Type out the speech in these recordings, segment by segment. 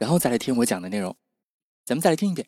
然后再来听我讲的内容。咱们再来听一遍。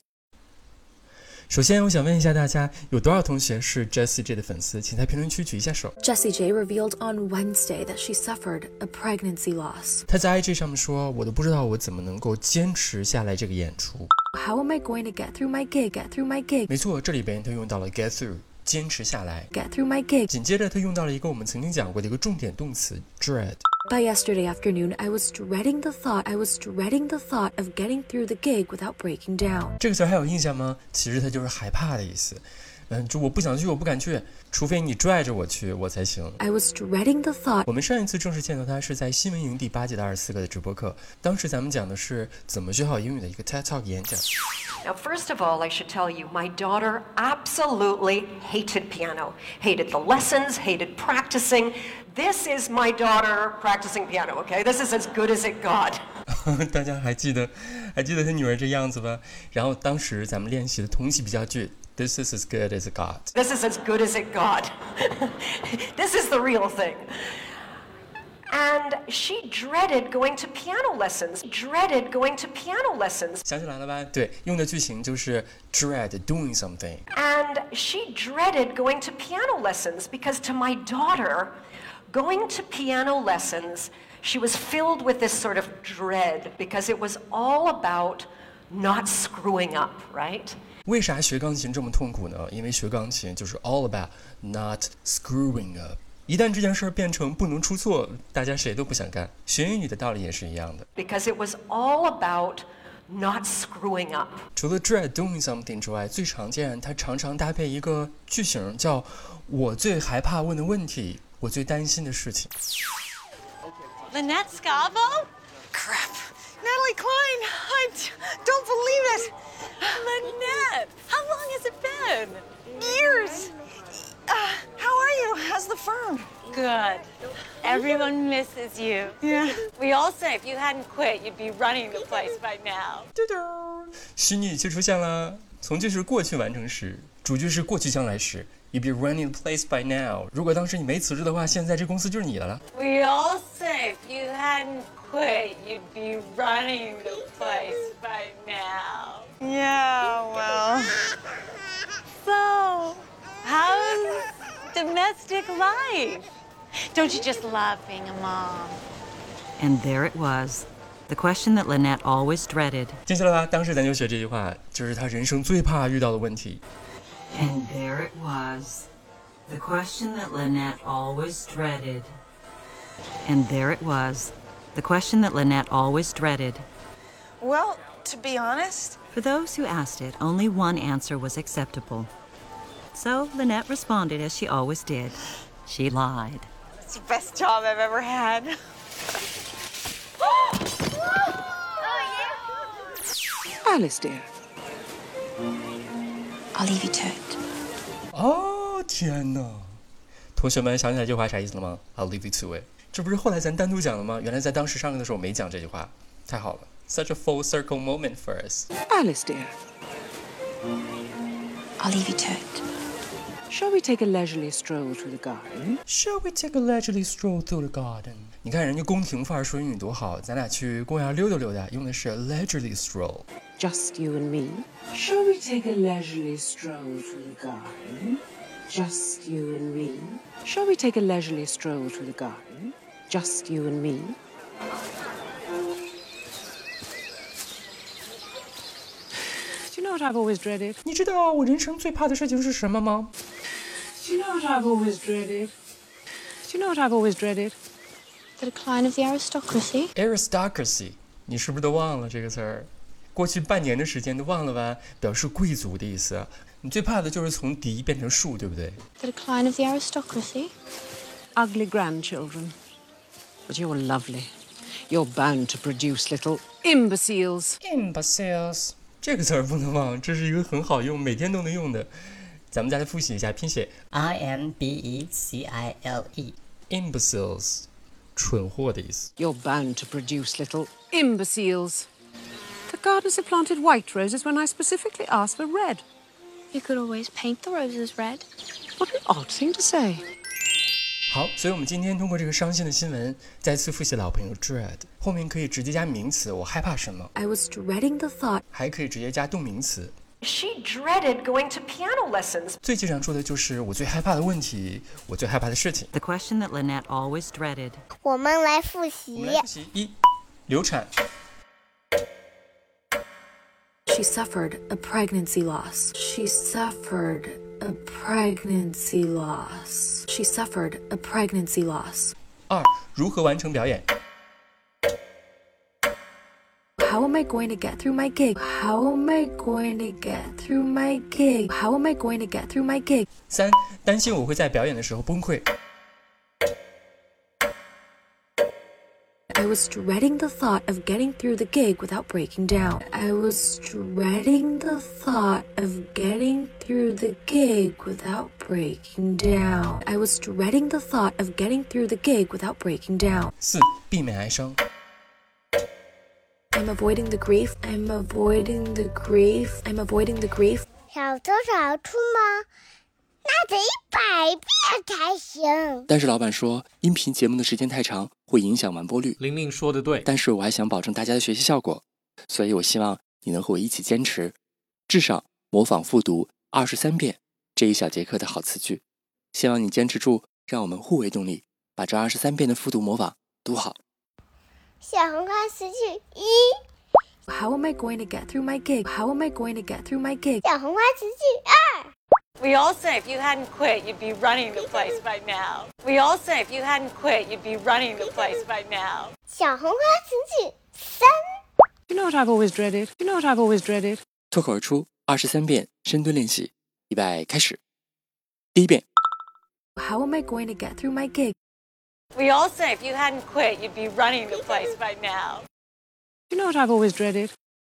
首先，我想问一下大家，有多少同学是 Jessie J 的粉丝？请在评论区举一下手。Jessie J revealed on Wednesday that she suffered a pregnancy loss. 她在 IG 上面说：“我都不知道我怎么能够坚持下来这个演出。How am I going to get through my gig? Get through my gig. 没错，这里边她用到了 get through，坚持下来。Get through my gig. 紧接着，她用到了一个我们曾经讲过的一个重点动词 dread。By yesterday afternoon, I was dreading the thought. I was dreading the thought of getting through the gig without breaking down. 这个词儿还有印象吗？其实它就是害怕的意思。嗯，就我不想去，我不敢去，除非你拽着我去，我才行。 I was dreading the thought. 我们上一次正式见到他是在新闻营第八届的二十四个的直播课，当时咱们讲的是怎么学好英语的一个 TED Talk 演讲。 Now, first of all, I should tell you, my daughter absolutely hated piano, hated the lessons, hated practicing. This is my daughter practicing piano, okay? This is as good as it got. 大家还记得还记得他女儿这样子吧？然后当时咱们练习的同期比较句，This is as good as it got。 This is as good as it got. this is the real thing. And she dreaded going to piano lessons, dreaded going to piano lessons. 想起来了吧？对，用的句型就是 dread doing something。 And she dreaded going to piano lessons because to my daughter, going to piano lessons, she was filled with this sort of dread because it was all about not screwing up, right? 为啥学钢琴这么痛苦呢？因为学钢琴就是 all about not screwing up。一旦这件事儿变成不能出错，大家谁都不想干。学英语的道理也是一样的。 Because it was all about not screwing up. 除了 dread doing something 之外，最常见它常常搭配一个句型，叫“我最害怕问的问题， 我最担心的事情 Lynette Scavo? Crap. Natalie Klein, I d- don't believe it. Lynette, how long has it been? Years. Uh, how are you? How's the firm? Good. Everyone misses you. Yeah. We all say if you hadn't quit, you'd be running the place by now. ”。嘟嘟，虚拟语气出现了，从句是过去完成时，主句是过去将来时。 You'd be running the place by now。如果当时你没辞职的话，现在这公司就是你的了。 We all say if you hadn't quit, you'd be running the place by now. Yeah, well. So, how's domestic life? Don't you just love being a mom? And there it was, the question that Lynette always dreaded. 记下来吧，当时咱就学这句话，就是他人生最怕遇到的问题。 And there it was, the question that Lynette always dreaded. And there it was, the question that Lynette always dreaded. Well, to be honest, For those who asked it, only one answer was acceptable. So Lynette responded as she always did. She lied. it's the best job I've ever had. Oh, Alice, dear. I'll leave you to it. 哦天哪！同学们想起来这句话啥意思了吗？I'll leave you to it。这不是后来咱单独讲了吗？原来在当时上课的时候没讲这句话，太好了，such a full circle moment for us。 Alice, dear. I'll leave you to it. Shall we take a leisurely stroll through the garden? Shall we take a leisurely stroll through the garden？你看人家宫廷范儿说英语多好，咱俩去公园溜达溜达，用的是 leisurely stroll。 Just you and me. Shall we take a leisurely stroll through the garden? Just you and me. Shall we take a leisurely stroll through the garden? Just you and me. Do you know what I've always dreaded? 你知道我人生最怕的事情是什么吗？ Do you know what I've always dreaded? Do you know what I've always dreaded? The decline of the aristocracy. aristocracy，你是不是都忘了这个词儿？ 过去半年的时间都忘了吧？表示贵族的意思。你最怕的就是从嫡变成庶，对不对？The decline of the aristocracy. Ugly grandchildren. But you're lovely. You're bound to produce little Imbeciles. Imbeciles 这个词儿不能忘，这是一个很好用，每天都能用的。咱们再来复习一下拼写 I M B E C I L E. imbeciles，蠢货的意思。You're bound to produce little imbeciles. The gardeners have planted white roses when I specifically asked for red. You could always paint the roses red. What an odd thing to say. 好，所以我们今天通过这个伤心的新闻，再次复习老朋友 dread，后面可以直接加名词，我害怕什么， I was dreading the thought 还可以直接加动名词。 She dreaded going to piano lessons. 最经常说的就是我最害怕的问题，我最害怕的事情。 The question that Lynette always dreaded. 我们来复我习们。来复习一，流产， she suffered a pregnancy loss. She suffered a pregnancy loss. She suffered a pregnancy loss. 二，如何完成表演？ How am I going to get through my gig? How am I going to get through my gig? How am I going to get through my gig? 三，担心我会在表演的时候崩溃。 I was dreading the thought of getting through the gig without breaking down. I was dreading the thought of getting through the gig without breaking down. I was dreading the thought of getting through the gig without breaking down. 四，避免哀伤。 I'm avoiding the grief. I'm avoiding the grief. I'm avoiding the grief. 小偷小出吗？那得一百遍才行。但是老板说，音频节目的时间太长， 会影响完播率。玲玲说的对，但是我还想保证大家的学习效果，所以我希望你能和我一起坚持，至少模仿复读二十三遍这一小节课的好词句。希望你坚持住，让我们互为动力，把这二十三遍的复读模仿读好。小红花词句一，How am I going to get through my gig? How am I going to get through my gig? 小红花词句二，We all say if you hadn't quit, you'd be running the place by now. We all say if you hadn't quit, you'd be running the place by now. 小红花词句三， You know what I've always dreaded? You know what I've always dreaded? 脱口而出二十三遍深蹲练习，预备开始。第一遍， How am I going to get through my gig? We all say if you hadn't quit, you'd be running the place by now. You know what I've always dreaded?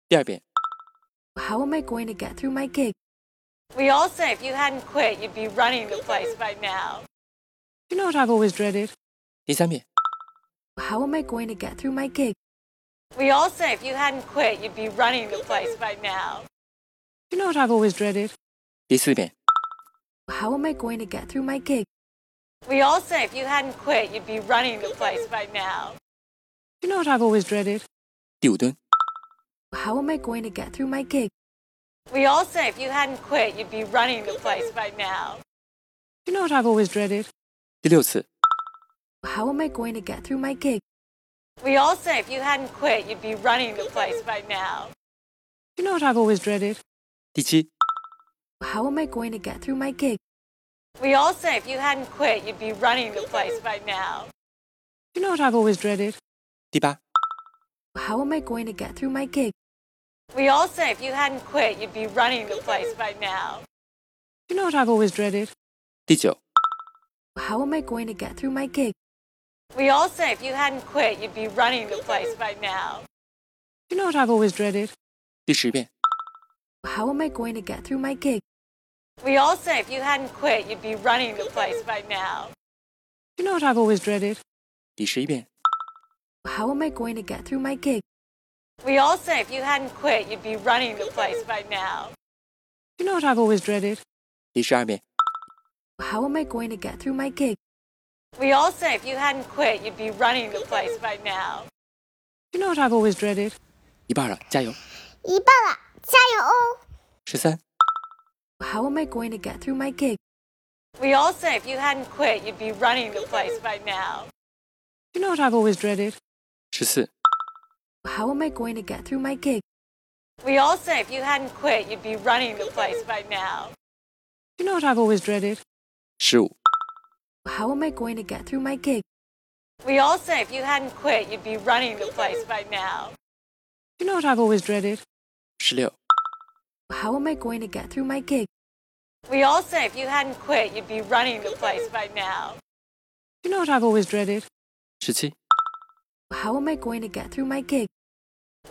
第二遍， How am I going to get through my gig? We all say if you hadn't quit, you'd be running the place by now. You know what I've always dreaded? 第三遍， How am I going to get through my gig? We all say if you hadn't quit, you'd be running the place by now. You know what I've always dreaded? 第四遍， How am I going to get through my gig? We all say if you hadn't quit, you'd be running the place by now. You know what I've always dreaded? 第五蹲， How am I going to get through my gig? We all say if you hadn't quit, you'd be running the place by now. You know what I've always dreaded? 第六次， How am I going to get through my gig? We all say if you hadn't quit, you'd be running the place by now. You know what I've always dreaded? 第七， How am I going to get through my gig? We all say if you hadn't quit, you'd be running the place by now. You know what I've always dreaded? 第八， How am I going to get through my gig? We all say if you hadn't quit, you'd be running the place by now. You know what I've always dreaded? 第九， How am I going to get through my gig? We all say if you hadn't quit, you'd be running the place by now. You know what I've always dreaded? 第十遍， How am I going to get through my gig? We all say if you hadn't quit, you'd be running the place by now. You know what I've always dreaded? 第十一遍， How am I going to get through my gig? We all say if you hadn't quit, you'd be running the place by now. You know what I've always dreaded? 第十二遍， How am I going to get through my gig? We all say if you hadn't quit, you'd be running the place by now. You know what I've always dreaded? 一半了，加油！一半了，加油哦！十三、 How am I going to get through my gig? We all say if you hadn't quit, you'd be running the place by now. You know what I've always dreaded? 十四、 how am I going to get through my gig? We all say if you hadn't quit, you'd be running the place by now. You know what I've always dreaded? Shoot. How am I going to get through my gig? We all say if you hadn't quit, you'd be running the place by now. You know what I've always dreaded? 16. How am I going to get through my gig? We all say if you hadn't quit, you'd be running the place by now. You know what I've always dreaded? 17. How am I going to get through my gig?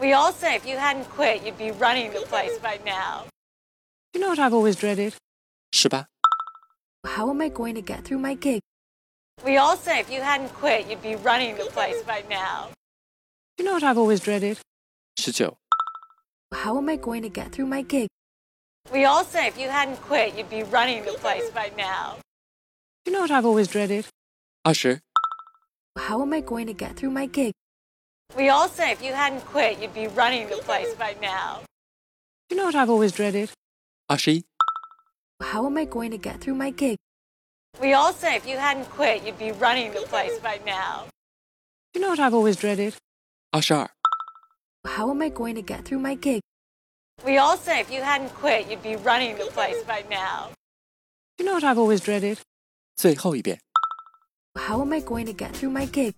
We all say if you hadn't quit, you'd be running the place by now. You know what I've always dreaded? 十八、 How am I going to get through my gig? We all say if you hadn't quit, you'd be running the place by now. You know what I've always dreaded? 十九、 How am I going to get through my gig? We all say if you hadn't quit, you'd be running the place by now. You know what I've always dreaded? 二十、 How am I going to get through my gig? We all say if you hadn't quit, you'd be running the place by now. You know what I've always dreaded? 二十一、 How am I going to get through my gig? We all say if you hadn't quit, you'd be running the place by now. You know what I've always dreaded? 二十二、 How am I going to get through my gig? We all say if you hadn't quit, you'd be running the place by now. You know what I've always dreaded? 最后一遍。 How am I going to get through my gig?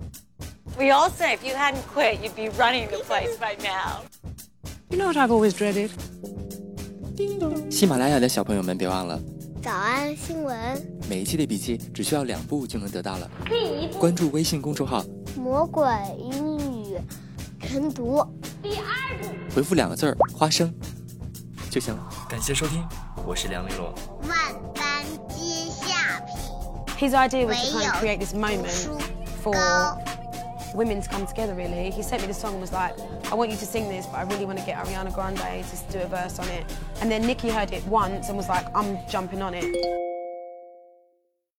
We all say if you hadn't quit, you'd be running the place by now. You know what I've always dreaded? 喜马拉雅的小朋友们，别忘了早安新闻，每一期的笔记只需要两步就能得到了。关注微信公众号，魔鬼英语晨读。第二步回复两个字儿“花生”就行了。感谢收听，我是梁丽罗。万般皆下品，His idea was to kind of 唯 create this 有 moment 读书 for 高。Women to come together, really. He sent me the song and was like, I want you to sing this, but I really want to get Ariana Grande to do a verse on it. And then Nicki heard it once and was like, I'm jumping on it.